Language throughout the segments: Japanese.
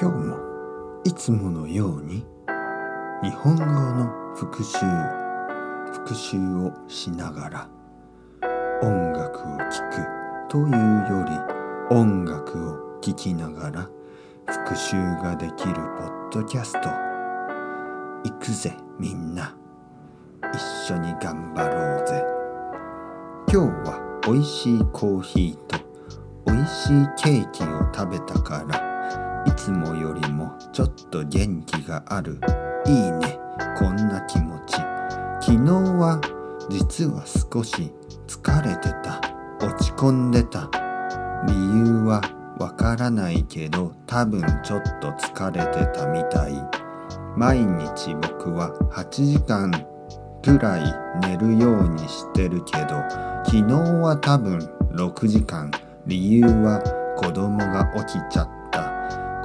今日もいつものように日本語の復習復習をしながら音楽を聴くというより音楽を聴きながら復習ができるポッドキャスト。行くぜみんな。一緒に頑張ろうぜ。今日は美味しいコーヒーと美味しいケーキを食べたからいつもよりもちょっと元気がある。いいね。こんな気持ち。昨日は実は少し疲れてた。落ち込んでた。理由はわからないけど多分ちょっと疲れてたみたい。毎日僕は8時間くらい寝るようにしてるけど昨日は多分6時間。理由は子供が起きちゃった。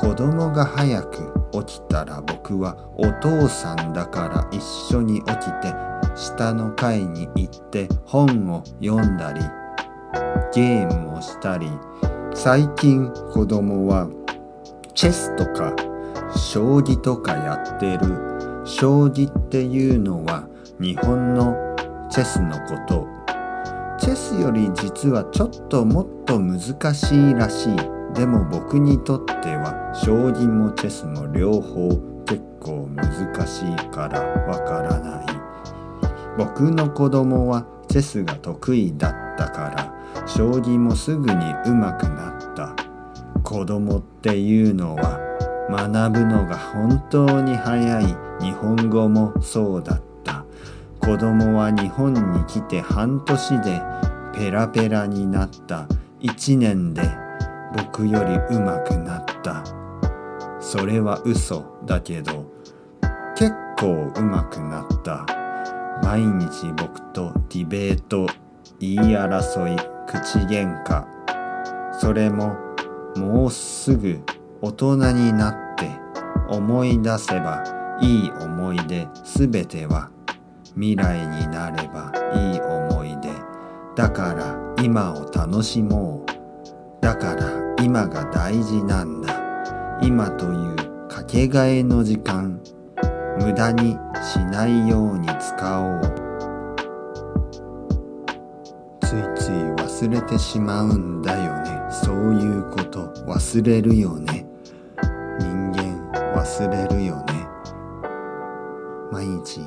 子供が早く起きたら僕はお父さんだから一緒に起きて下の階に行って本を読んだりゲームをしたり最近子供はチェスとか将棋とかやってる。将棋っていうのは日本のチェスのこと。チェスより実はちょっともっと難しいらしい。でも僕にとっては将棋もチェスも両方結構難しいからわからない。僕の子供はチェスが得意だったから将棋もすぐに上手くなった。子供っていうのは学ぶのが本当に早い。日本語もそうだった。子供は日本に来て半年でペラペラになった。1年で僕より上手くなった。それは嘘だけど結構上手くなった。毎日僕とディベート言い争い口喧嘩。それももうすぐ大人になって思い出せばいい思い出すべては未来になればいい思い出。だから今を楽しもう。だから今が大事なんだ。今というかけがえの時間。無駄にしないように使おう。ついつい忘れてしまうんだよね。そういうこと忘れるよね。人間忘れるよね。毎日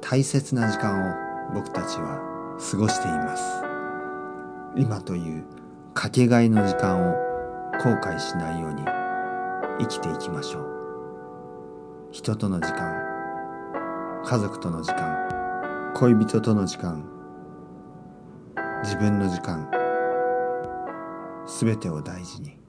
大切な時間を僕たちは過ごしています。今というかけがえの時間を後悔しないように生きていきましょう。人との時間家族との時間恋人との時間自分の時間すべてを大事に。